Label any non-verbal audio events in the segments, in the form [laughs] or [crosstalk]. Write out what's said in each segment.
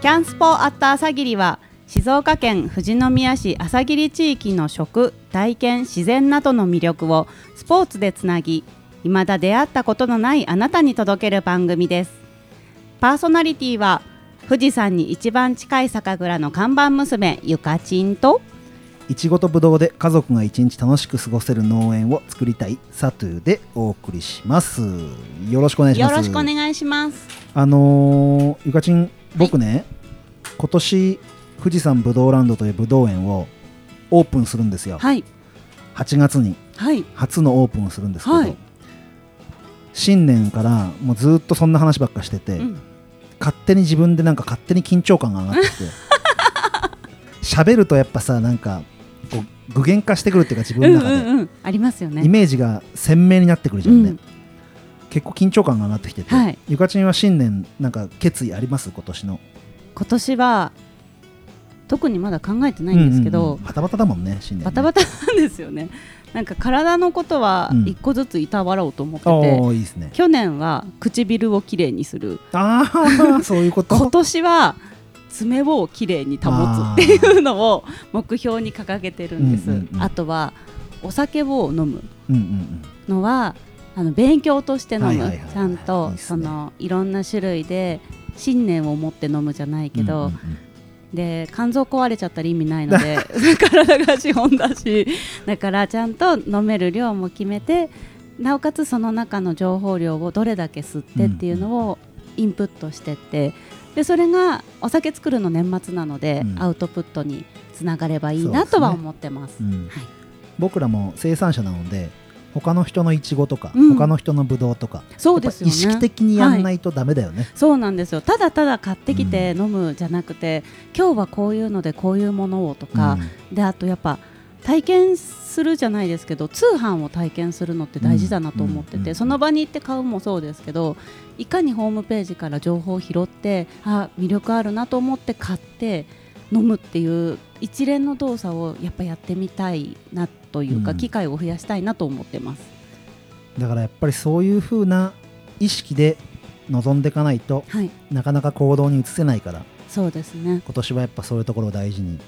キャンスポアット朝霧は静岡県富士宮市朝霧地域の食、体験、自然などの魅力をスポーツでつなぎ未だ出会ったことのないあなたに届ける番組です。パーソナリティは富士山に一番近い酒蔵の看板娘ゆかちんと。いちごとぶどうで家族が一日楽しく過ごせる農園を作りたいサトゥーでお送りします。よろしくお願いします。よろしくお願いします。あのー、ゆかちん僕ね、はい、今年富士山ぶどうランドというぶどう園をオープンするんですよ、はい、8月に初のオープンをするんですけど、はい、新年からもうずっとそんな話ばっかしてて、うん、勝手に自分でなんか勝手に緊張感が上がってきて [laughs] 喋るとやっぱさなんかこう具現化してくるっていうか自分の中で、うんうんうん、ありますよね。イメージが鮮明になってくるじゃんね、うん、結構緊張感が上がってきてて、はい、ゆかちんは新年なんか決意あります？今年の今年は特にまだ考えてないんですけど、うんうんうん、バタバタだもんね新年、ね、バタバタなんですよね。[laughs] なんか体のことは一個ずついたわろうと思ってて、うんいいね、去年は唇をきれいにする。ああ [laughs] そういうこと？今年は爪をきれいに保つっていうのを目標に掲げてるんです、うんうんうん、あとはお酒を飲むのは、あの勉強として飲む、はいはいはいはい、ちゃんといい、ね、そのいろんな種類で信念を持って飲むじゃないけど、うんうんうん。で肝臓壊れちゃったら意味ないので [laughs] 体が資本だしだからちゃんと飲める量も決めてなおかつその中の情報量をどれだけ吸ってっていうのをインプットしてって、でそれがお酒作るの年末なので、うん、アウトプットにつながればいいなとは思ってます、ねうん、はい、僕らも生産者なので他の人のいちごとか、うん、他の人のぶどうとかそうです、ね、意識的にやんないとだめだよね、はい、そうなんですよ。ただただ買ってきて飲むじゃなくて、今日はこういうのでこういうものをとか、であとやっぱ体験するじゃないですけど通販を体験するのって大事だなと思ってて、その場に行って買うもそうですけどいかにホームページから情報を拾ってあ魅力あるなと思って買って飲むっていう一連の動作をやっぱやってみたいなというか、うん、機会を増やしたいなと思ってます。だからやっぱりそういうふうな意識で臨んでいかないと、はい、なかなか行動に移せないからそうですね。今年はやっぱそういうところを大事に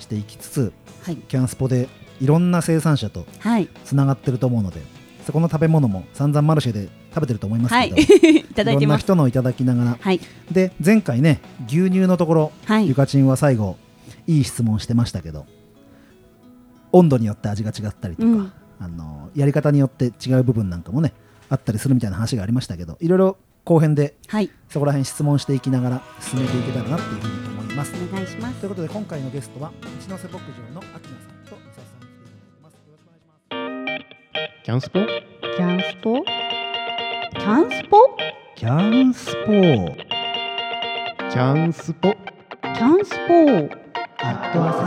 していきつつ、はい、キャンスポでいろんな生産者とつながってると思うので、はい、そこの食べ物も散々マルシェで食べてると思いますけど、はい、[laughs] いただいてろんな人のいただきながら、はい、で前回ね牛乳のところ、はい、ゆかちんは最後いい質問してましたけど温度によって味が違ったりとか、うん、あのやり方によって違う部分なんかもねあったりするみたいな話がありましたけどいろいろ後編で、はい、そこら辺質問していきながら進めていけたらなっていうふうに思います。お願いします。ということで今回のゲストは一ノ瀬牧場の秋名さんと佐々さんに来ていただきます。よろしくお願いします。キャンスポ？キャンスポ？キャンスポ？キャンスポキャンスポ？キャンスポアット朝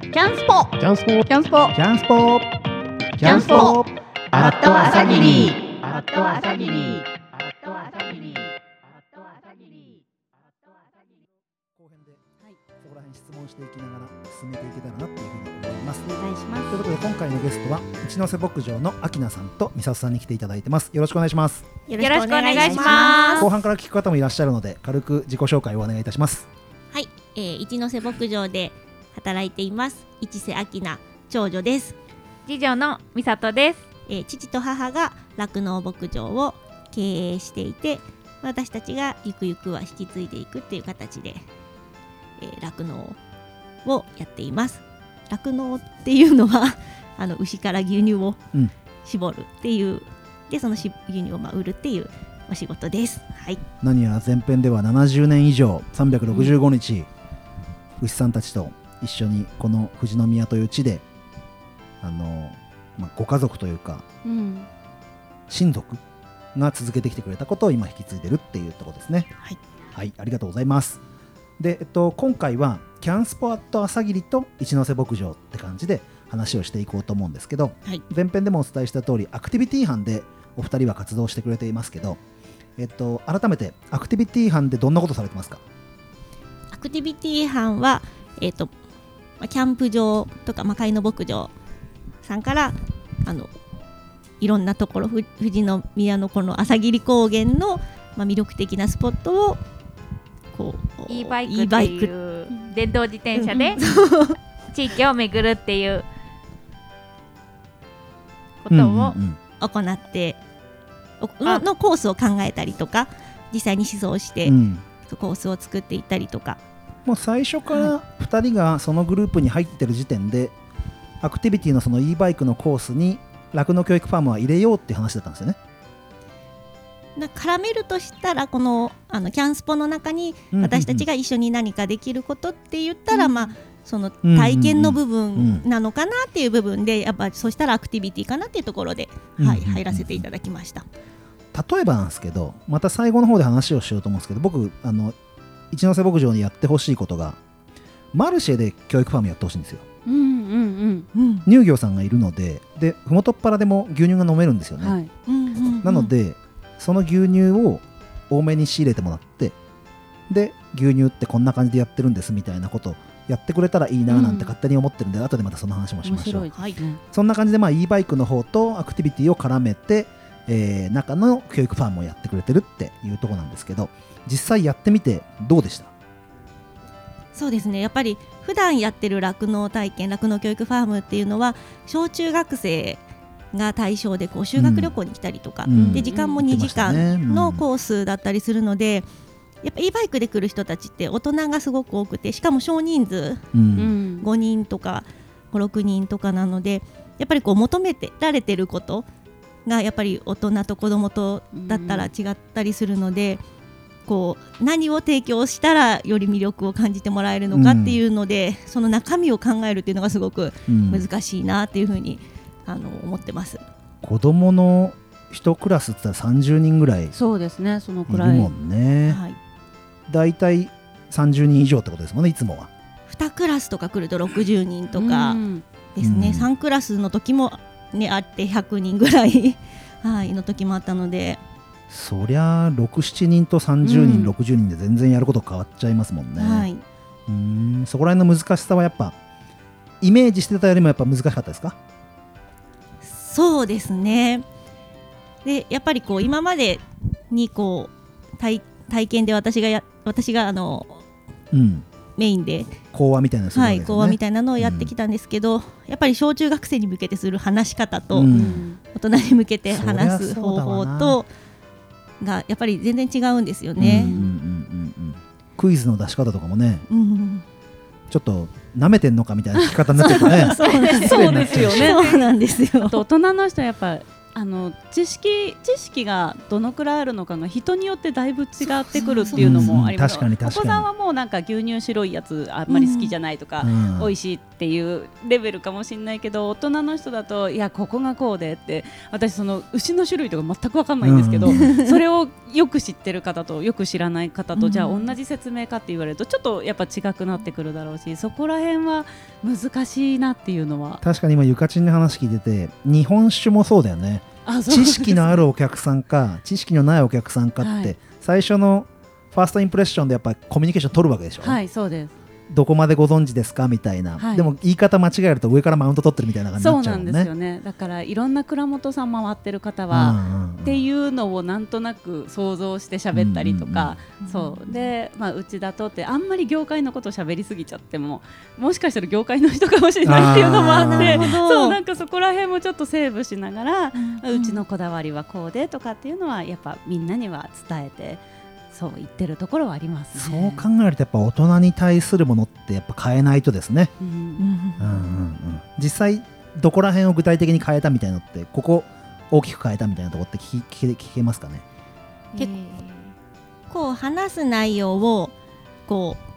霧キャンスポ。キャンスポ。キャンスポ。キャンスポ。キャンスポ。アット朝霧アット朝霧アット朝霧後編で、はい、そこら辺質問していきながら進めていけたらなっていうふうに思います。お願いします。ということで今回のゲストは一ノ瀬牧場の秋名さんと三里さんに来ていただいてます。よろしくお願いします。よろしくお願いします。後半から聞く方もいらっしゃるので軽く自己紹介をお願いいたしますえー、一ノ瀬牧場で働いています。一瀬明菜長女です。次女の美里です、えー、父と母が酪農牧場を経営していて私たちがゆくゆくは引き継いでいくっていう形で酪農、えー、をやっています。酪農っていうのは [laughs] あの牛から牛乳を絞るっていう、うん、でその牛乳をまあ売るっていうお仕事です。はい。何やら前編では70年以上365日、うん牛さんたちと一緒にこの富士宮という地であの、まあ、ご家族というか、うん、親族が続けてきてくれたことを今引き継いでるっていうところですね。はい、はい、ありがとうございます。で、えっと、今回はキャンスポアット朝霧と一ノ瀬牧場って感じで話をしていこうと思うんですけど、はい、前編でもお伝えした通りアクティビティ班でお二人は活動してくれていますけど、えっと、改めてアクティビティ班でどんなことされてますか？クティビティ班は、えーとキャンプ場とか、まあ、海の牧場さんからあのいろんなところ富士宮のこの朝霧高原の、まあ、魅力的なスポットをこう e バイクっていう電動自転車で [laughs] 地域を巡るっていうことを行ってののコースを考えたりとか実際に思想して、コースを作っていったりとかもう最初から2人がそのグループに入ってる時点で、アクティビティのその e バイクのコースに酪農教育ファームは入れようっていう話だったんですよね。絡めるとしたらこのあのキャンスポの中に私たちが一緒に何かできることって言ったら、まあその体験の部分なのかなっていう部分でやっぱそしたらアクティビティかなっていうところで、はい、入らせていただきました。例えばなんですけどまた最後の方で話をしようと思うんですけど僕あの一ノ瀬牧場にやってほしいことがマルシェで教育ファームやってほしいんですよ。うんうんうん、乳業さんがいるのでで麓っ腹でも牛乳が飲めるんですよね。はい、なのでその牛乳を多めに仕入れてもらってで牛乳ってこんな感じでやってるんですみたいなことやってくれたらいいななんて勝手に思ってるんで、うん、後でまたその話もしましょう、はい、そんな感じでまあ e バイクの方とアクティビティを絡めて、えー、中の教育ファンもやってくれてるっていうとこなんですけど実際やってみてどうでした？そうですね。やっぱり普段やってる酪農体験酪農教育ファームっていうのは小中学生が対象でこう修学旅行に来たりとか、うん、で時間も2時間のコースだったりするので、やっぱ e バイクで来る人たちって大人がすごく多くてしかも少人数、うん、5人とか56人とかなのでやっぱりこう求めてられてることがやっぱり大人と子供とだったら違ったりするので、こう何を提供したらより魅力を感じてもらえるのかっていうので、うん、その中身を考えるっていうのがすごく難しいなっていうふうに、あの思ってます。子供の一クラスって言ったら30人ぐらいそうですねそのくらい。いるもんね、はい、大体30人以上ってことですもんねいつもは。2クラスとか来ると60人とかですね、うん、3クラスの時もねあって100人ぐらい [laughs] はいの時もあったので。そりゃ67人と30人、うん、60人で全然やること変わっちゃいますもんね、はい、うんそこら辺の難しさはやっぱイメージしてたよりもやっぱ難しかったですか？そうですね。でやっぱりこう今までにこう体体験で私がや私があの、うん、メインで。講話みたいな、ね、はい講話みたいなのをやってきたんですけど、うん、やっぱり小中学生に向けてする話し方と、うん、大人に向けて話す方法とがやっぱり全然違うんですよね。クイズの出し方とかもね、うん、ちょっと舐めてんのかみたいな聞き方になってるね。[laughs] そうですよね。そうなんですよ。大人の人はやっぱあの知識知識がどのくらいあるのかが人によってだいぶ違ってくるっていうのもあります。お子さんはもうなんか牛乳白いやつあんまり好きじゃないとか、うん、美味しいっていうレベルかもしれないけど大人の人だといやここがこうでって私その牛の種類とか全く分かんないんですけど、うん、それをよく知ってる方とよく知らない方と、じゃあ同じ説明かって言われるとちょっとやっぱ違くなってくるだろうしそこら辺は難しいなっていうのは。確かに今ゆかちんの話聞いてて日本酒もそうだよね。知識のあるお客さんか知識のないお客さんかって、はい、最初のファーストインプレッションでやっぱりコミュニケーション取るわけでしょ。はいそうですどこまでご存知ですか？みたいな、はい、でも言い方間違えると上からマウント取ってるみたいな感じになっちゃう、ね、そうなんですよね。だからいろんな蔵元さん回ってる方は、っていうのをなんとなく想像して喋ったりとか、そう。で、まあ、うちだとってあんまり業界のことを喋りすぎちゃってももしかしたら業界の人かもしれないっていうのもあってそうなんかそこら辺もちょっとセーブしながら、うん、うちのこだわりはこうでとかっていうのはやっぱみんなには伝えて。そう言ってるところはあります、ね、そう考えるとやっぱ大人に対するものってやっぱ変えないとですね、うん。うんうん実際どこら辺を具体的に変えたみたいなのってここ大きく変えたみたいなところって聞き聞け聞けますかね？結構話す内容をこう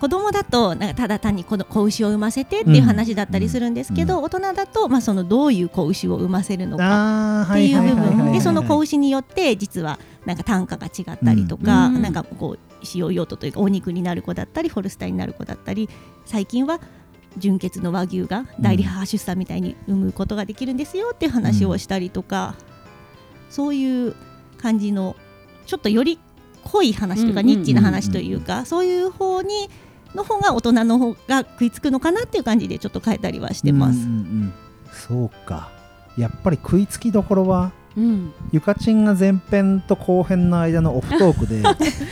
子供だとなんかただ単に子子牛を産ませてっていう話だったりするんですけど、大人だとまあそのどういう子牛を産ませるのかっていう部分でその子牛によって実はなんか単価が違ったりとか、うん、なんかこう使用用途というかお肉になる子だったりホルスタインになる子だったり最近は純血の和牛が代理母出産みたいに産むことができるんですよっていう話をしたりとか、うん、そういう感じのちょっとより濃い話というかニッチな話というかそういう方にの方が大人の方が食いつくのかなっていう感じでちょっと変えたりはしてます。うんうん、そうか。やっぱり食いつきどころはうん、ゆかちんが前編と後編の間のオフトークで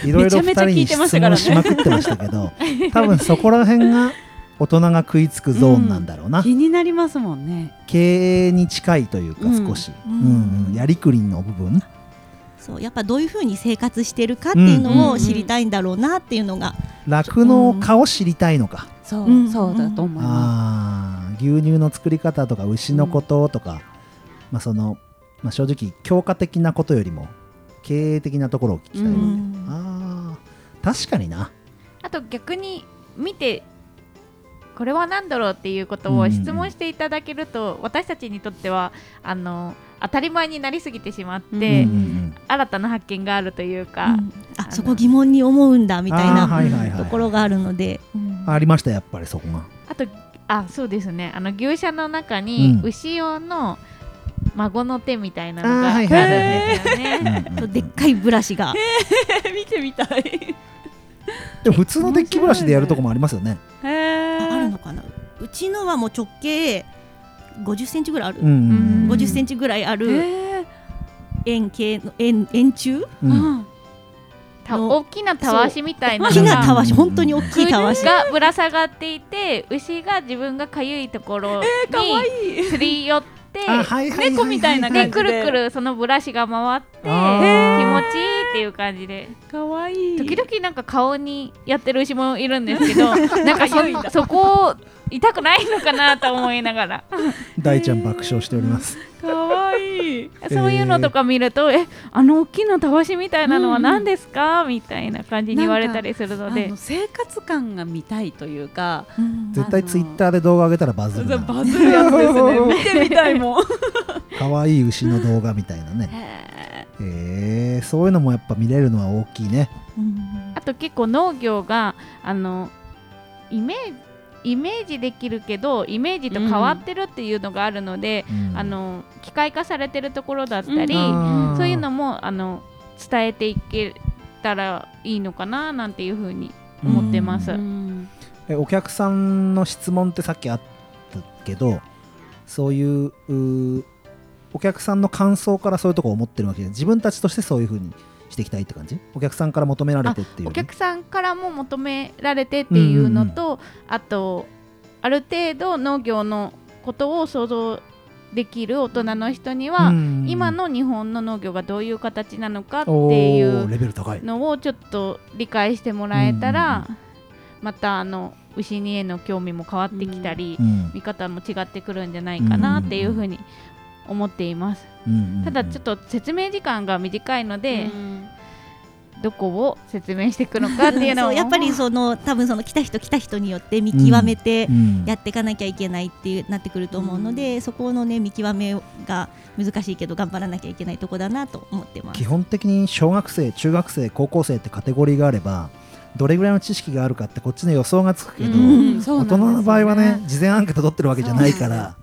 いろいろ2人に質問しまくってましたけど多分そこら辺が大人が食いつくゾーンなんだろうな、うん、気になりますもんね。経営に近いというか少し、うん、うんうん、やりくりの部分。そうやっぱどういうふうに生活してるかっていうのを知りたいんだろうなっていうのが酪農家を知りたいのか、そう、そうだと思います牛乳の作り方とか牛のこととか、まあそのまあ、正直強化的なことよりも経営的なところを聞きたい、うん、あ確かにな。あと逆に見てこれは何だろうっていうことを質問していただけると、うん、私たちにとってはあの当たり前になりすぎてしまって、うん、新たな発見があるというか、うん、あそこ疑問に思うんだみたいなところがあるので、ありましたやっぱりそこが。あとあそうですね。あの牛舎の中に牛用の、孫の手みたいなのがあるんですよね。でっかいブラシが。見てみたい。でも普通のデッキブラシでやるとこもありますよね。ああるのかな？うちのはもう直径50センチぐらいある。50センチぐらいある円形の円円柱？うん。大きなたわしみたいな。大きなたわし。本当に大きいたわし。がぶら下がっていて牛が自分がかゆいところにすり寄って猫みたいなで。くるくるそのブラシが回って気持ちいいっていう感じで。かわいい。時々なんか顔にやってる牛もいるんですけど [laughs] なんかそそこ痛くないのかなと思いながら。大ちゃん爆笑しております。かわいい。[laughs] そういうのとか見ると、えー、あの大きなたわしみたいなのは何ですか、うん、みたいな感じに言われたりするので。生活感が見たいというか、うん、絶対ツイッターで動画上げたらバズるバズるやつですね。[laughs] 見てみたいもん。かわいい牛の動画みたいなね。えー、そういうのもやっぱ見れるのは大きいね、うん、あと結構農業があのイメージイメージできるけどイメージと変わってるっていうのがあるので、うん、あの機械化されてるところだったり、うん、そういうのもあの伝えていけたらいいのかななんていうふうに思ってます、うん、えお客さんの質問ってさっきあったけどそういうお客さんの感想からそういうとこ思ってるわけで自分たちとしてそういうふうにしていきたいって感じ？お客さんから求められてっていう。お客さんからも求められてっていうのと、うんうん、あとある程度農業のことを想像できる大人の人には、うんうん、今の日本の農業がどういう形なのかっていうのをちょっと理解してもらえたら、またあの牛にへの興味も変わってきたり、うん、見方も違ってくるんじゃないかなっていうふうに思っています、うんうんうん、ただちょっと説明時間が短いので、うん、どこを説明していくのかっていうのを [laughs] やっぱりその多分その来た人来た人によって見極めてやっていかなきゃいけないっていうなってくると思うので、うん、そこのね見極めが難しいけど頑張らなきゃいけないとこだなと思ってます。基本的に小学生中学生高校生ってカテゴリーがあればどれぐらいの知識があるかってこっちの予想がつくけど、うん、大人の場合はね事前アンケート取ってるわけじゃないから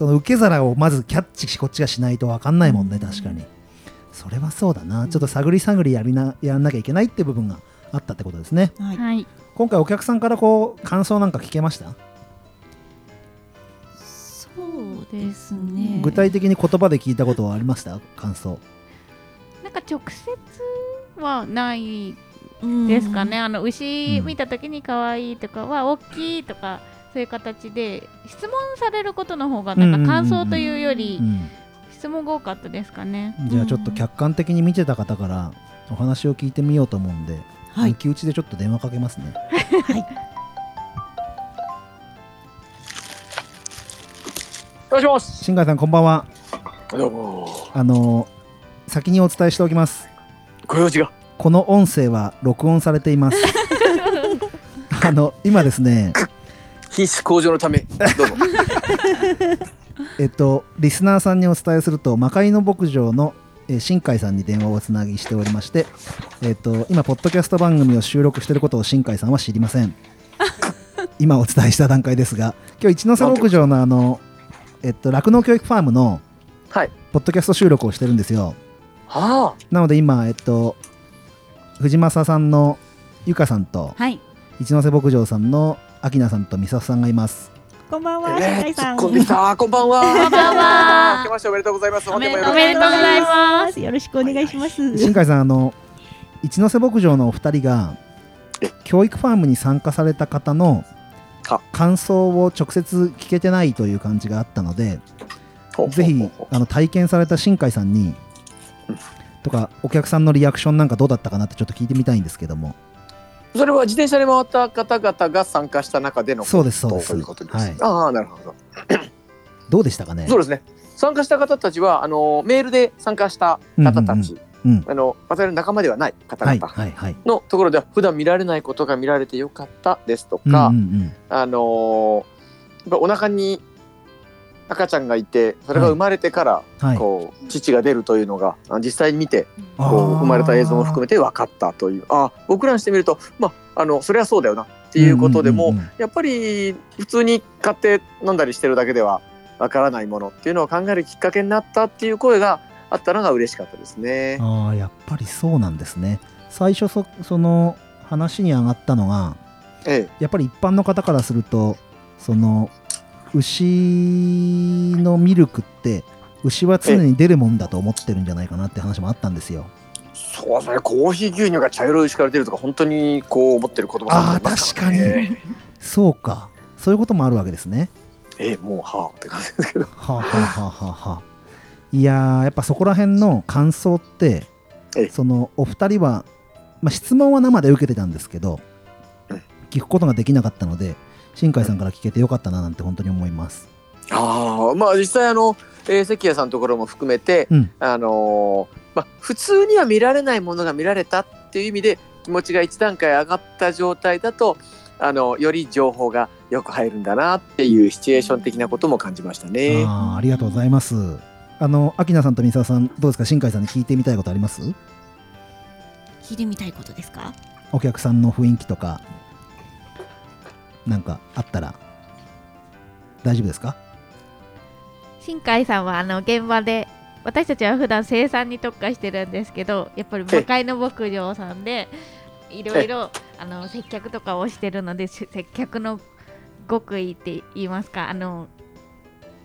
その受け皿をまずキャッチしこっちがしないと分かんないもんね、確かに。それはそうだな、ちょっと探り探りやりなやらなきゃいけないって部分があったってことですね、はい、今回お客さんからこう感想なんか聞けました？そうですね。具体的に言葉で聞いたことはありました？感想。なんか直接はないですかね、あの牛見た時に可愛いとかは大きいとか、そういう形で質問されることの方がなんか感想というより質問が多かったですかね、じゃあちょっと客観的に見てた方からお話を聞いてみようと思うんで、はい、抜き打ちでちょっと電話かけますね。はい。お願いします。新海さんこんばんは。どうも。あの先にお伝えしておきます。ご用事が。この音声は録音されています。[laughs] あの今ですね。[laughs] [laughs] 品質向上のため。どうぞ。[laughs] えっとリスナーさんにお伝えすると魔界の牧場のえー、新海さんに電話をおつなぎしておりまして、えっと今ポッドキャスト番組を収録していることを新海さんは知りません。[laughs] 今お伝えした段階ですが今日一ノ瀬牧場のあのえっと酪農教育ファームのポッドキャスト収録をしてるんですよ、はあ、なので今えっと藤正さんのゆかさんと、はい、一ノ瀬牧場さんのアキナさんとミサさんがいます。こんばんは、新海さん。こんばんは。こんばんは明けましておめでとうございます。おめでとう本日もよろしくございますよろしくお願いします。新海さんあの一ノ瀬牧場のお二人がえ教育ファームに参加された方のは感想を直接聞けてないという感じがあったのでぜひあの体験された新海さんにうんとかお客さんのリアクションなんかどうだったかなってちょっと聞いてみたいんですけどもそれは自転車で回った方々が参加した中でのそうですそうです。ということです。はい。ああ、なるほど。[coughs] どうでしたかね？そうですね。参加した方たちはあのメールで参加した方たち、うんうんあの私の仲間ではない方はい々はいはい。のところでは普段見られないことが見られてよかったですとか、うんうんあのーやっぱお腹に赤ちゃんがいてそれが生まれてから、うんはい。こう父が出るというのがあ実際に見てこう生まれた映像も含めて分かったという。あ僕らにしてみるとまああのそれはそうだよなっていうことでも、やっぱり普通に買って飲んだりしてるだけでは分からないものっていうのを考えるきっかけになったっていう声があったのが嬉しかったですね。ああやっぱりそうなんですね。最初そその話に上がったのがええ。やっぱり一般の方からするとその牛のミルクって牛は常に出るもんだと思ってるんじゃないかなって話もあったんですよ。そうですねコーヒー牛乳が茶色い牛から出るとか本当にこう思ってる子供さんもいますからね。そうかそういうこともあるわけですね。ええもうはあって感じですけど。はあ、はあはあはあはあ、いやーやっぱそこら辺の感想ってええそのお二人は、まあ、質問は生で受けてたんですけどうん聞くことができなかったので新海さんから聞けてよかったななんて本当に思います。ああまあ実際あの、えー関谷さんのところも含めて、うん。あのーまあ普通には見られないものが見られたっていう意味で気持ちが一段階上がった状態だとあのより情報がよく入るんだなっていうシチュエーション的なことも感じましたね。あーありがとうございます。あの、アキナさんと三沢さん、どうですか、新海さんに聞いてみたいことあります？聞いてみたいことですか？お客さんの雰囲気とか、なんかあったら、大丈夫ですか？新海さんはあの現場で私たちは普段生産に特化してるんですけどやっぱり魔界の牧場さんでいろいろあの接客とかをしてるのでし接客の極意って言いますかあの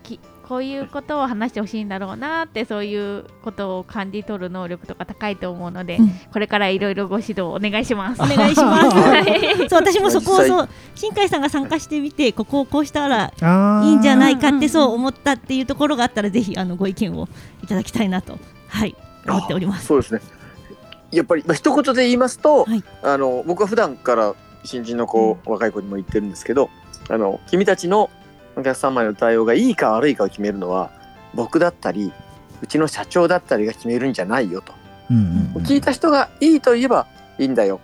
きこういうことを話してほしいんだろうなってそういうことを感じ取る能力とか高いと思うので、うん。これからいろいろご指導お願いします。お願いします。はい。[laughs] そう私もそこをそう新海さんが参加してみてここをこうしたらあいいんじゃないいかってそう思ったっていうところがあったらぜひあのご意見をいただきたいなと。はい。思っております。そうですね。やっぱり、まあ、一言で言いますと、はい。あの僕は普段から新人の子、若い子にも言ってるんですけどあの君たちのお客様への対応がいいか悪いかを決めるのは僕だったりうちの社長だったりが決めるんじゃないよと、うんうんうん。聞いた人がいいと言えばいいんだよ。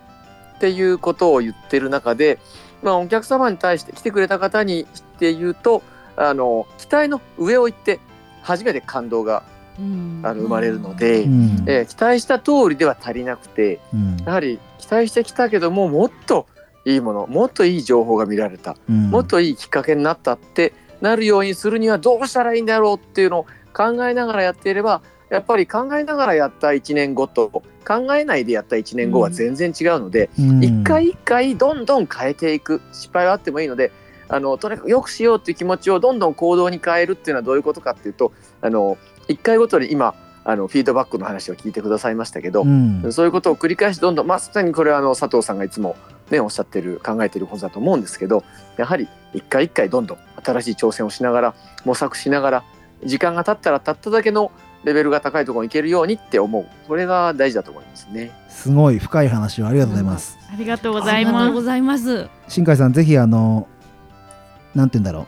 っていうことを言ってる中で、まあ、お客様に対して来てくれた方にして言うとあの期待の上を行って初めて感動がうん。あの生まれるので、うん。えー期待した通りでは足りなくてうん。やはり期待してきたけどももっといいものもっといい情報が見られた。うん。もっといいきっかけになったってなるようにするにはどうしたらいいんだろうっていうのを考えながらやっていればやっぱり考えながらやった1年後と考えないでやった1年後は全然違うので、うん。一回一回どんどん変えていく失敗はあってもいいのであのとにかく良くしようっていう気持ちをどんどん行動に変えるっていうのはどういうことかっていうとあの一回ごとに今あのフィードバックの話を聞いてくださいましたけど、うん。そういうことを繰り返しどんどんまさにこれはあの佐藤さんがいつもねおっしゃってる考えてることだと思うんですけどやはり一回一回どんどん新しい挑戦をしながら模索しながら時間が経ったら経っただけのレベルが高いところに行けるようにって思うこれが大事だと思いますね。すごい深い話をありがとうございます。ありがとうごあざいますりがとうご。ざいます。新海さん、ぜひ、あの、なんて言うんだろ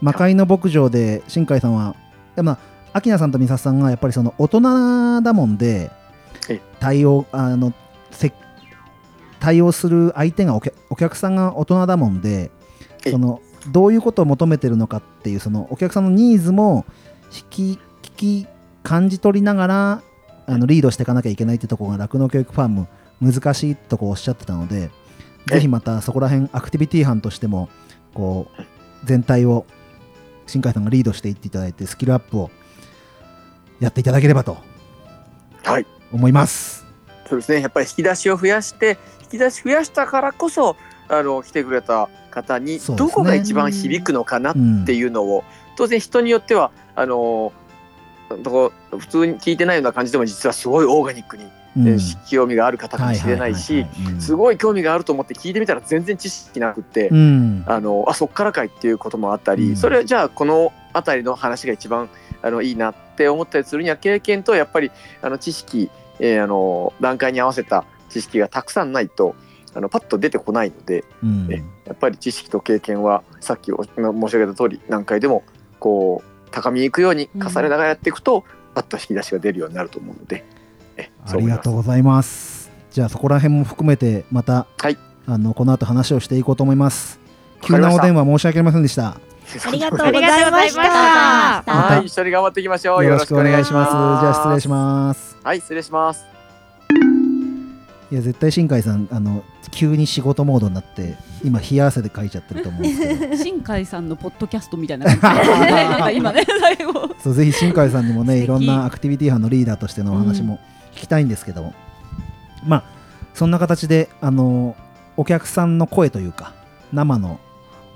う、魔界の牧場で新海さんは、でも、アキナさんとミサさんがやっぱりその大人だもんでえ、対応、あの、せ対応する相手がお客さんが大人だもんで、えそのどういうことを求めてるのかっていうそのお客さんのニーズも引き聞き感じ取りながらあのリードしていかなきゃいけないってところが酪農教育ファーム難しいとこおっしゃってたのでえぜひまたそこら辺アクティビティ班としてもこう全体を新海さんがリードしていっていただいてスキルアップをやっていただければとはい。思います。そうですね。やっぱり引き出しを増やして引き出し増やしたからこそあの来てくれた方にどこが一番響くのかなっていうのを、当然人によってはあの普通に聞いてないような感じでも実はすごいオーガニックに興味がある方かもしれないしすごい興味があると思って聞いてみたら全然知識なくて、うん、あのあそっからかいっていうこともあったり、うん、それじゃあこの辺りの話が一番あのいいなって思ったりするには経験とやっぱりあの知識、えー、あの段階に合わせた知識がたくさんないとあのパッと出てこないので、うん、えやっぱり知識と経験はさっき申し上げた通り何回でもこう高みに行くように重ねながらやっていくと、パッと引き出しが出るようになると思うので。ありがとうございます。じゃあそこら辺も含めてまた、はい、あのこの後話をしていこうと思います。急なお電話申し訳ありませんでした。ありがとうございました。はい、一緒に頑張っていきましょう。よろしくお願いします。じゃあ失礼しますはい失礼します。いや絶対新海さんあの急に仕事モードになって今冷や汗で書いちゃってると思うんですけど。[laughs] 新海さんのポッドキャストみたいな感じ今ね [laughs] 最後。そうぜひ新海さんにもねいろんなアクティビティ班のリーダーとしてのお話も聞きたいんですけど、うん、まあそんな形であのお客さんの声というか生の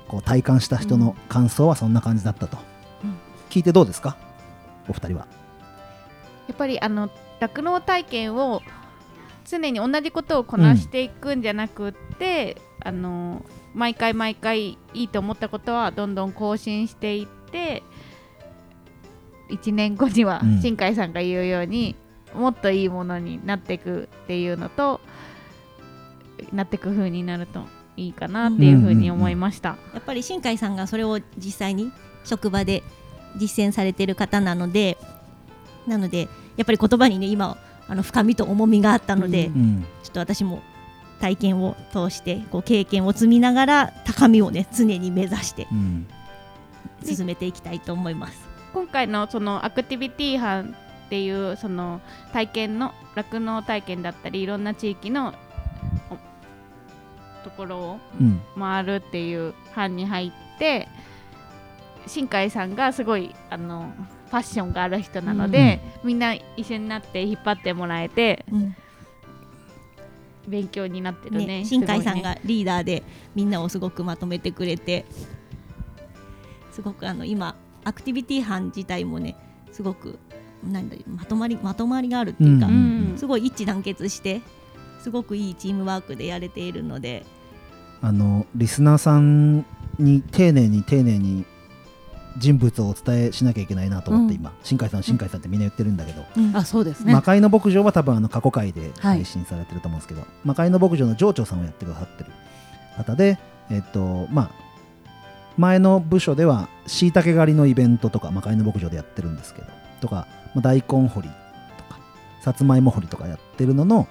こう体感した人の感想はそんな感じだったと、うん、聞いてどうですか？お二人は。やっぱりあの酪農体験を常に同じことをこなしていくんじゃなくって、うん、あの毎回毎回いいと思ったことはどんどん更新していって1年後には新海さんが言うように、うん、もっといいものになっていくっていうのとなっていく風になるといいかなっていう風に思いました、やっぱり新海さんがそれを実際に職場で実践されてる方なのでなのでやっぱり言葉にね今あの深みと重みがあったので、うん、ちょっと私も体験を通してこう経験を積みながら高みをね常に目指して進めていきたいと思います。今回のそのアクティビティ班っていうその体験の酪農体験だったりいろんな地域のところを回るっていう班に入って、うん、新海さんがすごいあのファッションがある人なので、うん、みんな一緒になって引っ張ってもらえて、うん、勉強になってるね、ね、新海さんがリーダーでみんなをすごくまとめてくれてすごくあの今アクティビティ班自体もねすごくなんだまとまりまとまりがあるっていうか、うんうんうん、すごい一致団結してすごくいいチームワークでやれているので。あのリスナーさんに丁寧に丁寧に人物をお伝えしなきゃいけないなと思って、今、新海さん、新海さんってみんな言ってるんだけど、あそうですね。魔界の牧場は多分あの過去回で配信されてると思うんですけど、魔界の牧場の町長さんをやってくださってる方で、えっとまあ、前の部署ではしいたけ狩りのイベントとか魔界の牧場でやってるんですけどとか、まあ、大根掘りとかさつまいも掘りとかやってるのの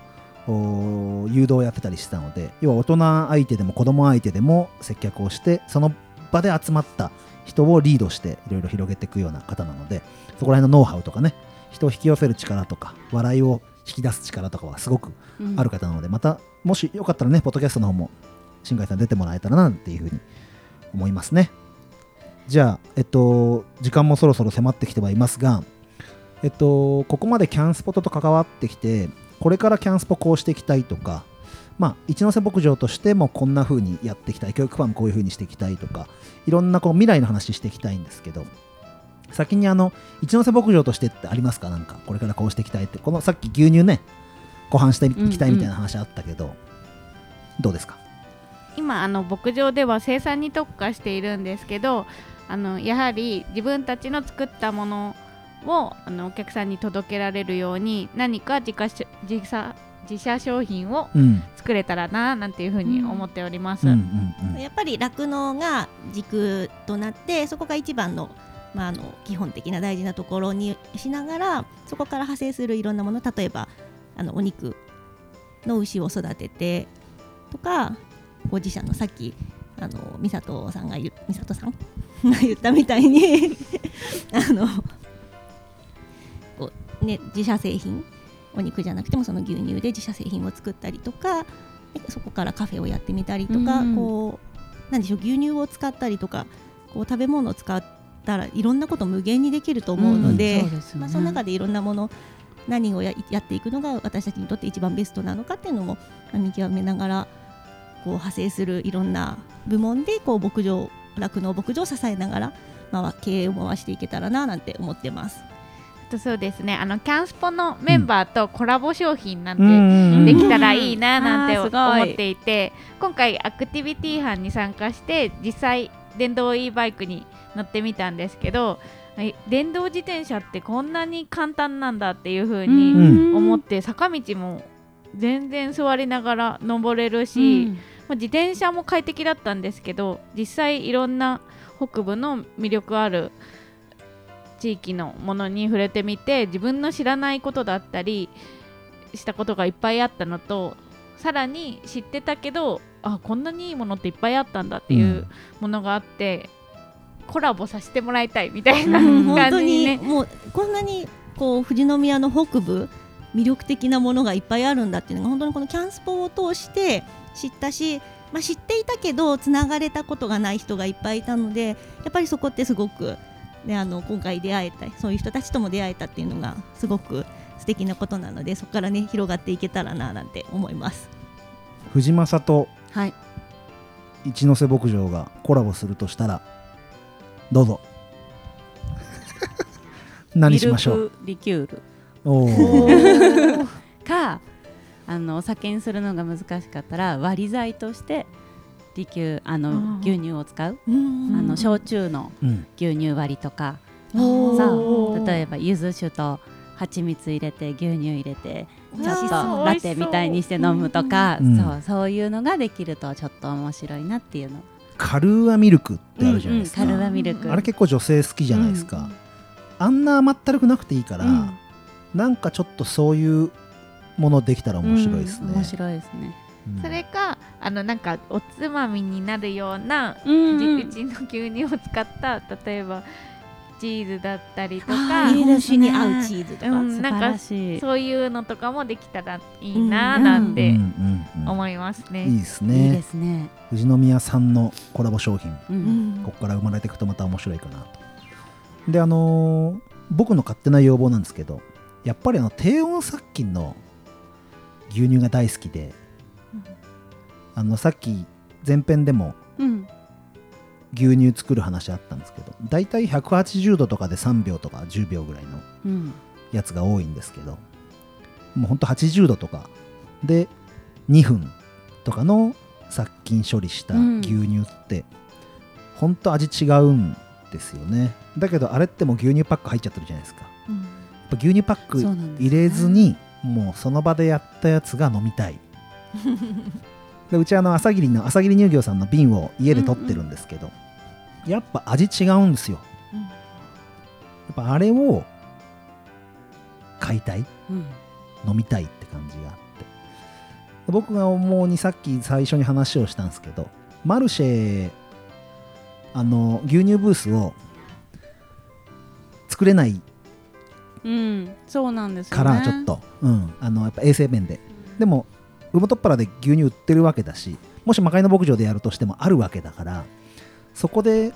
誘導をやってたりしてたので要は大人相手でも子供相手でも接客をしてその場で集まった人をリードしていろいろ広げていくような方なのでそこら辺のノウハウとかね人を引き寄せる力とか笑いを引き出す力とかはすごくある方なので、うん、またもしよかったらねポッドキャストの方も新海さん出てもらえたらなっていうふうに思いますね。じゃあえっと時間もそろそろ迫ってきてはいますがえっとここまでキャンスポットと関わってきてこれからキャンスポこうしていきたいとかまあ、一ノ瀬牧場としてもこんな風にやっていきたい。教育ファームこういう風にしていきたいとかいろんなこう未来の話していきたいんですけど先にあの一ノ瀬牧場としてってありますか？なんかこれからこうしていきたいって。このさっき牛乳ねご飯していきたいみたいな話あったけど、うんうん、どうですか？今あの牧場では生産に特化しているんですけどあのやはり自分たちの作ったものをあのお客さんに届けられるように何か自家自自社商品を作れたらななんていうふうに思っております。やっぱり酪農が軸となってそこが一番のまあ、あの基本的な大事なところにしながらそこから派生するいろんなもの例えばあのお肉の牛を育ててとかご自社のさっきあの美里さんが美里さん？[laughs] が言ったみたいに [laughs] あのこう、ね、自社製品お肉じゃなくてもその牛乳で自社製品を作ったりとかそこからカフェをやってみたりとか、うん、こうなんでしょう牛乳を使ったりとかこう食べ物を使ったらいろんなこと無限にできると思うのでうん。そ、ね、まあ、その中でいろんなもの何をやっていくのが私たちにとって一番ベストなのかっていうのも見極めながらこう派生するいろんな部門でこう牧場酪農牧場を支えながら、まあ、経営を回していけたらななんて思ってます。とそうですね。あのキャンスポのメンバーとコラボ商品なんてできたらいいななんて思っていて今回アクティビティ班に参加して実際電動 e バイクに乗ってみたんですけど電動自転車ってこんなに簡単なんだっていう風に思って坂道も全然座りながら登れるし、まあ、自転車も快適だったんですけど実際いろんな北部の魅力ある地域のものに触れてみて自分の知らないことだったりしたことがいっぱいあったのとさらに知ってたけどあこんなにいいものっていっぱいあったんだっていうものがあって、うん、コラボさせてもらいたいみたいな感じにね、うん、もうこんなにこう富士宮の北部魅力的なものがいっぱいあるんだっていうのが本当にこのキャンスポを通して知ったし、まあ、知っていたけどつながれたことがない人がいっぱいいたのでやっぱりそこってすごくであの今回出会えたそういう人たちとも出会えたっていうのがすごく素敵なことなのでそこからね広がっていけたらななんて思います。藤正と一ノ瀬牧場がコラボするとしたらどうぞ。[laughs] 何しましょう？リキュール。お [laughs] かあのお酒にするのが難しかったら割り剤として利休あの牛乳を使う、あの焼酎の牛乳割りとか、そう例えば柚子酒と蜂蜜入れて牛乳入れてちょっとラテみたいにして飲むとか、そう。そういうのができるとちょっと面白いなっていうの。カルーアミルクってあるじゃないですか、カルーアミルク。あれ結構女性好きじゃないですか、あんな甘ったるくなくていいから、なんかちょっとそういうものできたら面白いですね、面白いですねそれかあのなんかおつまみになるような熟地の牛乳を使った例えばチーズだったりとか日本酒に合うチーズとか、うん、なんかそういうのとかもできたらいいななんて思いますね。いいですね。いいですね。富士宮さんのコラボ商品、うん、ここから生まれていくとまた面白いかなと。であのー、僕の勝手な要望なんですけどやっぱりあの低温殺菌の牛乳が大好きであのさっき前編でも牛乳作る話あったんですけど大体180度とかで3秒とか10秒ぐらいのやつが多いんですけど、もうほんと80度とか。で2分とかの殺菌処理した牛乳って、ほんと味違うんですよね。だけどあれってもう牛乳パック入っちゃってるじゃないですか、うん、やっぱ牛乳パック入れずに、もうその場でやったやつが飲みたいでうちあの朝霧の朝霧乳業さんの瓶を家で取ってるんですけど、うんうん、やっぱ味違うんですよ、うん、やっぱあれを買いたい、うん、飲みたいって感じがあって。僕が思うにさっき最初に話をしたんですけどマルシェあの牛乳ブースを作れないうん、そうなんです、ね、からちょっと、うん、あのやっぱ衛生面で、でも馬とっぱらで牛乳売ってるわけだしもし魔界の牧場でやるとしてもあるわけだからそこで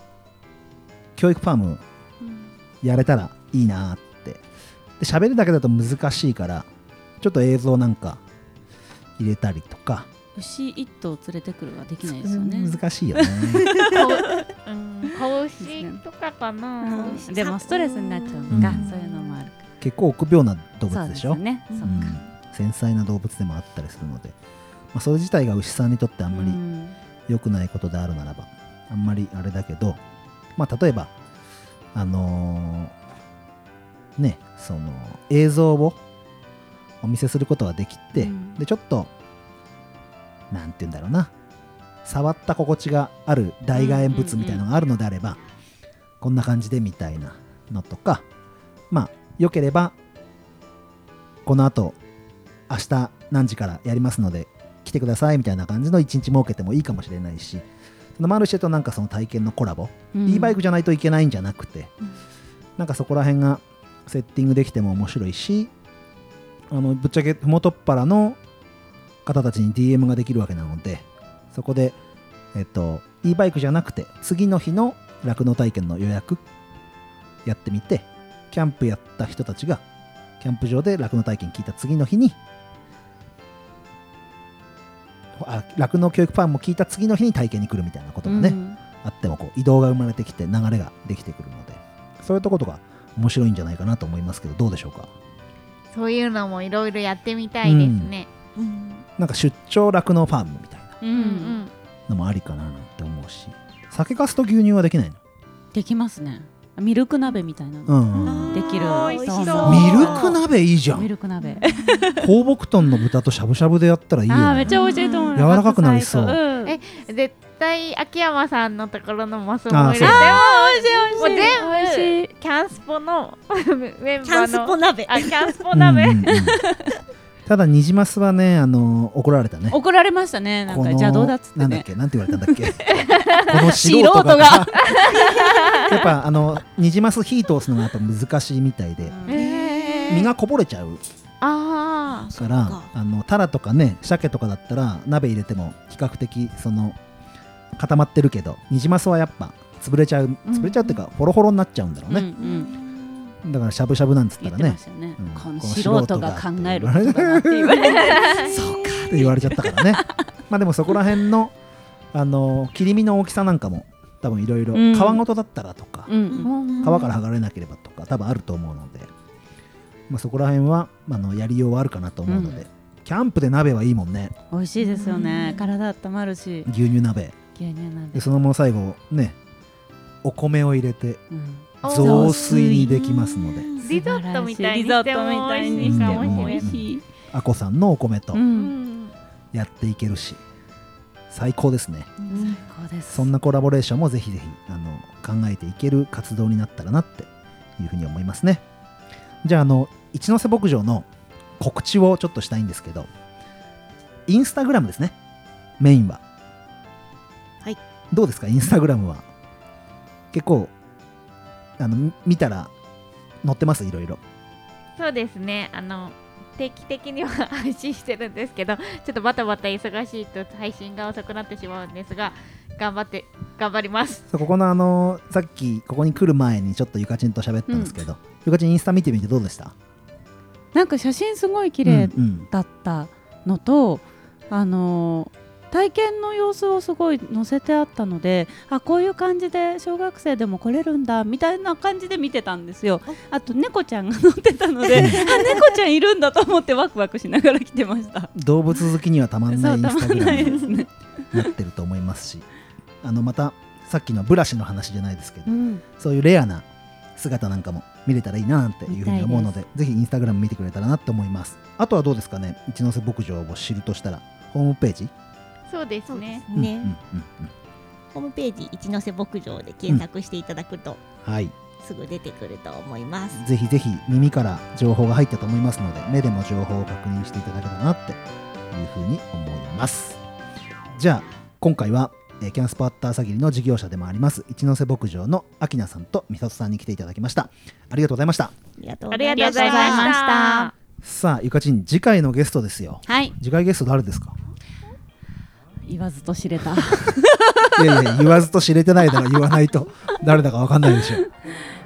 教育ファームやれたらいいなって。で喋るだけだと難しいからちょっと映像なんか入れたりとか。牛一頭連れてくるはできないですよね。難しいよね。子牛とかかな、でもストレスになっちゃうのか、そういうのもある結構臆病な動物でしょ？ね、そっか繊細な動物でもあったりするので、まあ、それ自体が牛さんにとってあんまり良くないことであるならば、あんまりあれだけど、まあ、例えば、あのー、ね、その映像をお見せすることができて、うん、でちょっと、なんて言うんだろうな、触った心地がある代替物みたいなのがあるのであれば、こんな感じでみたいなのとか、まあ、良ければ、この後明日何時からやりますので来てくださいみたいな感じの一日設けてもいいかもしれないしそのマルシェとなんかその体験のコラボ、うん、e バイクじゃないといけないんじゃなくて、うん、なんかそこら辺がセッティングできても面白いしあのぶっちゃけふもとっぱらの方たちに DM ができるわけなのでそこでえっと e バイクじゃなくて次の日の酪農体験の予約やってみてキャンプやった人たちがキャンプ場で酪農体験聞いた次の日に酪農教育ファンも聞いた次の日に体験に来るみたいなことがね、うん、あってもこう移動が生まれてきて流れができてくるのでそういったことが面白いんじゃないかなと思いますけどどうでしょうか？そういうのもいろいろやってみたいですね、うん、なんか出張酪農ファームみたいなのもありかななんて思うし。酒粕と牛乳はできないの？できますねミルク鍋みたいなのできる、ミルク鍋いいじゃん。ミルク鍋。放牧豚の豚としゃぶしゃぶでやったらいいよ、ね、めっちゃ美味しいと思う柔らかくなりそう、え絶対秋山さんのところのマスも入れても美味しい美味しい。もう全部キャンスポのメンバーの。キャンスポ鍋。あキャンスポ鍋、うんうんうんただニジマスはねあの怒られたね。怒られましたね。なんか邪道だっつって、ね、なんだっけ？なんて言われたんだっけ？[laughs] この素人が。[laughs] やっぱあのニジマス火通すのがやっぱ難しいみたいで、身がこぼれちゃう。あからあのタラとかね鮭とかだったら鍋入れても比較的その固まってるけどニジマスはやっぱ潰れちゃう。潰れちゃうっていうか、ホロホロになっちゃうんだろうね、うんうんだからしゃぶしゃぶなんつったらね、ね。うん、この素人が考えることだなって言われそうか。って言われちゃったからね。[laughs] まあでもそこら辺のあの切り身の大きさなんかも多分いろいろ皮ごとだったらとか、うん、皮から剥がれなければとか多分あると思うので、まあ、そこら辺はあのやりようはあるかなと思うので、うん、キャンプで鍋はいいもんね。美味しいですよね、体温まるし。牛乳鍋。牛乳鍋。でそのまま最後ねお米を入れて、雑炊にできますので。リゾットみたいにしても美味しいかもしれあこさんのお米とやっていけるし、最高ですね、最高です。そんなコラボレーションもぜひぜひあの考えていける活動になったらなっていうふうに思いますね。じゃああの一ノ瀬牧場の告知をちょっとしたいんですけどインスタグラムですね。メインは。はい。どうですか？インスタグラムは。結構あの見たら載ってます？いろいろ。そうですね。あの定期的には配信してるんですけどちょっとバタバタ忙しいと配信が遅くなってしまうんですが頑張って頑張ります。ここのあのさっきここに来る前にちょっとゆかちんと喋ったんですけど、うん、ゆかちんインスタ見てみてどうでした？なんか写真すごい綺麗だったのと、うんうん、あのー体験の様子をすごい載せてあったのであこういう感じで小学生でも来れるんだみたいな感じで見てたんですよ。あと猫ちゃんが乗ってたので [laughs] あ猫ちゃんいるんだと思ってワクワクしながら来てました。動物好きにはたまんないインスタグラムに [laughs] なってると思いますしあのまたさっきのブラシの話じゃないですけど、うん、そういうレアな姿なんかも見れたらいいななんていうふうに思うのでぜひインスタグラム見てくれたらなって思います。あとはどうですかね？一ノ瀬牧場を知るとしたらホームページ？そうですね。ね、ホームページ一ノ瀬牧場で検索していただくと、はい、すぐ出てくると思います。ぜひぜひ耳から情報が入ったと思いますので、目でも情報を確認していただけたらなっていうふうに思います。じゃあ今回は、えー、キャンスパッター詐欺の事業者でもあります一ノ瀬牧場の秋名さんと美里さんに来ていただきました。ありがとうございました。ありがとうございました。さあゆかちん次回のゲストですよ。はい。次回ゲスト誰ですか？言わずと知れた。[laughs] いやいや言わずと知れてないだら言わないと。誰だか分かんないでしょ。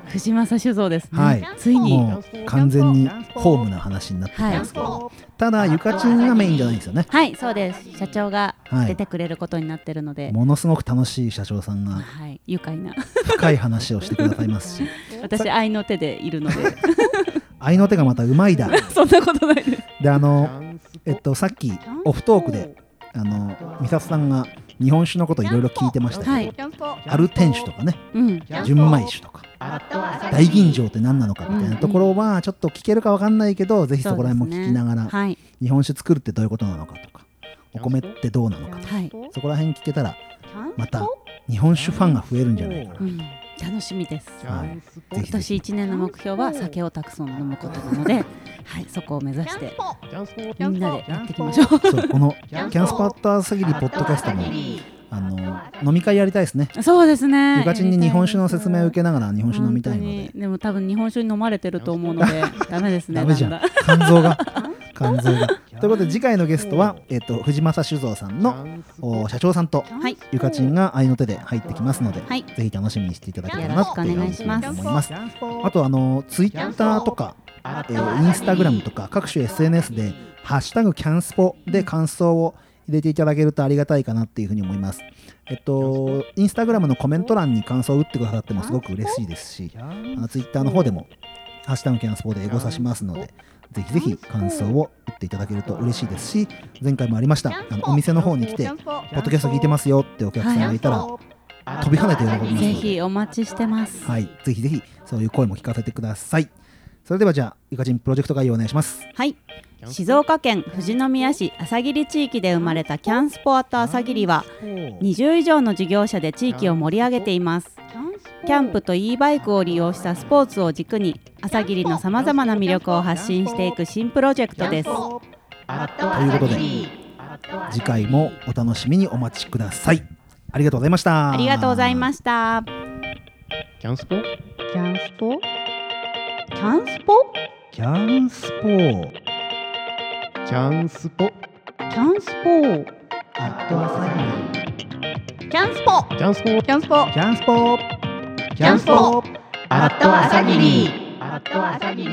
藤正酒造ですね、はい、ついに。完全にホームな話になってますけど、はい、ただゆかちんがメインじゃないんですよね。はいそうです。社長が出てくれることになってるので、はい、ものすごく楽しい社長さんが、はい、愉快な。深い話をしてくださいますし。[laughs] 私愛の手でいるので。[laughs] 愛の手がまたうまいだ。そんなことないです。であのえっとさっきオフトークであの美里さんが日本酒のこといろいろ聞いてましたけど、はい、アルテン酒とかね、うん、純米酒とか大吟醸って何なのかみたいなところはちょっと聞けるか分かんないけど、ぜひそこら辺も聞きながら、ねはい、日本酒作るってどういうことなのかとかお米ってどうなのかとか、はい、そこら辺聞けたらまた日本酒ファンが増えるんじゃないかな。うん楽しみです。はい、今年1年の目標は酒をたくさん飲むことなので、はい、そこを目指してみんなでやっていきましょう。そうこのキャンスパッター詐欺リポッドキャストもあの飲み会やりたいですね。そうですね。ゆかちんに日本酒の説明を受けながら日本酒飲みたいので。でも多分日本酒に飲まれてると思うので [laughs] ダメですね。ダメじゃん。肝臓が肝臓が。[laughs] ということで次回のゲストは、えーと、藤正酒造さんのお社長さんと、はい、ゆかちんが愛の手で入ってきますので、はい、ぜひ楽しみにしていただけたらなっていうふうに思います。あとあのツイッターとか、えー、インスタグラムとか各種 SNS で「ハッシュタグキャンスポ」で感想を入れていただけるとありがたいかなっていうふうに思います。えっと、インスタグラムのコメント欄に感想を打ってくださってもすごく嬉しいですし、あのツイッターの方でも、ハッシュタグキャンスポでエゴさしますので、ぜひぜひ感想を打っていただけると嬉しいですし、前回もありました、あのお店の方に来て、ポッドキャスト聞いてますよってお客さんがい。たら、飛び跳ねて喜びますぜひお待ちしてます。はい、ぜひぜひそういう声も聞かせてください。それではじゃあ、ゆかちんプロジェクト概要お願いします。はい。静岡県富士宮市朝霧地域で生まれたキャンスポアット朝霧は20以上の事業者で地域を盛り上げていますキャンプと e バイクを利用したスポーツを軸に朝霧のさまざまな魅力を発信していく新プロジェクトです。ということで次回もお楽しみにお待ちください。ありがとうございました。ありがとうございました。キャンスポ？キャンスポ？キャンスポ？キャンスポ。チャンスポ？キャンスポ。アット朝霧キャンスポ。キャンスポ？キャンスポ。キャンスポキャンスポアット朝霧アット朝霧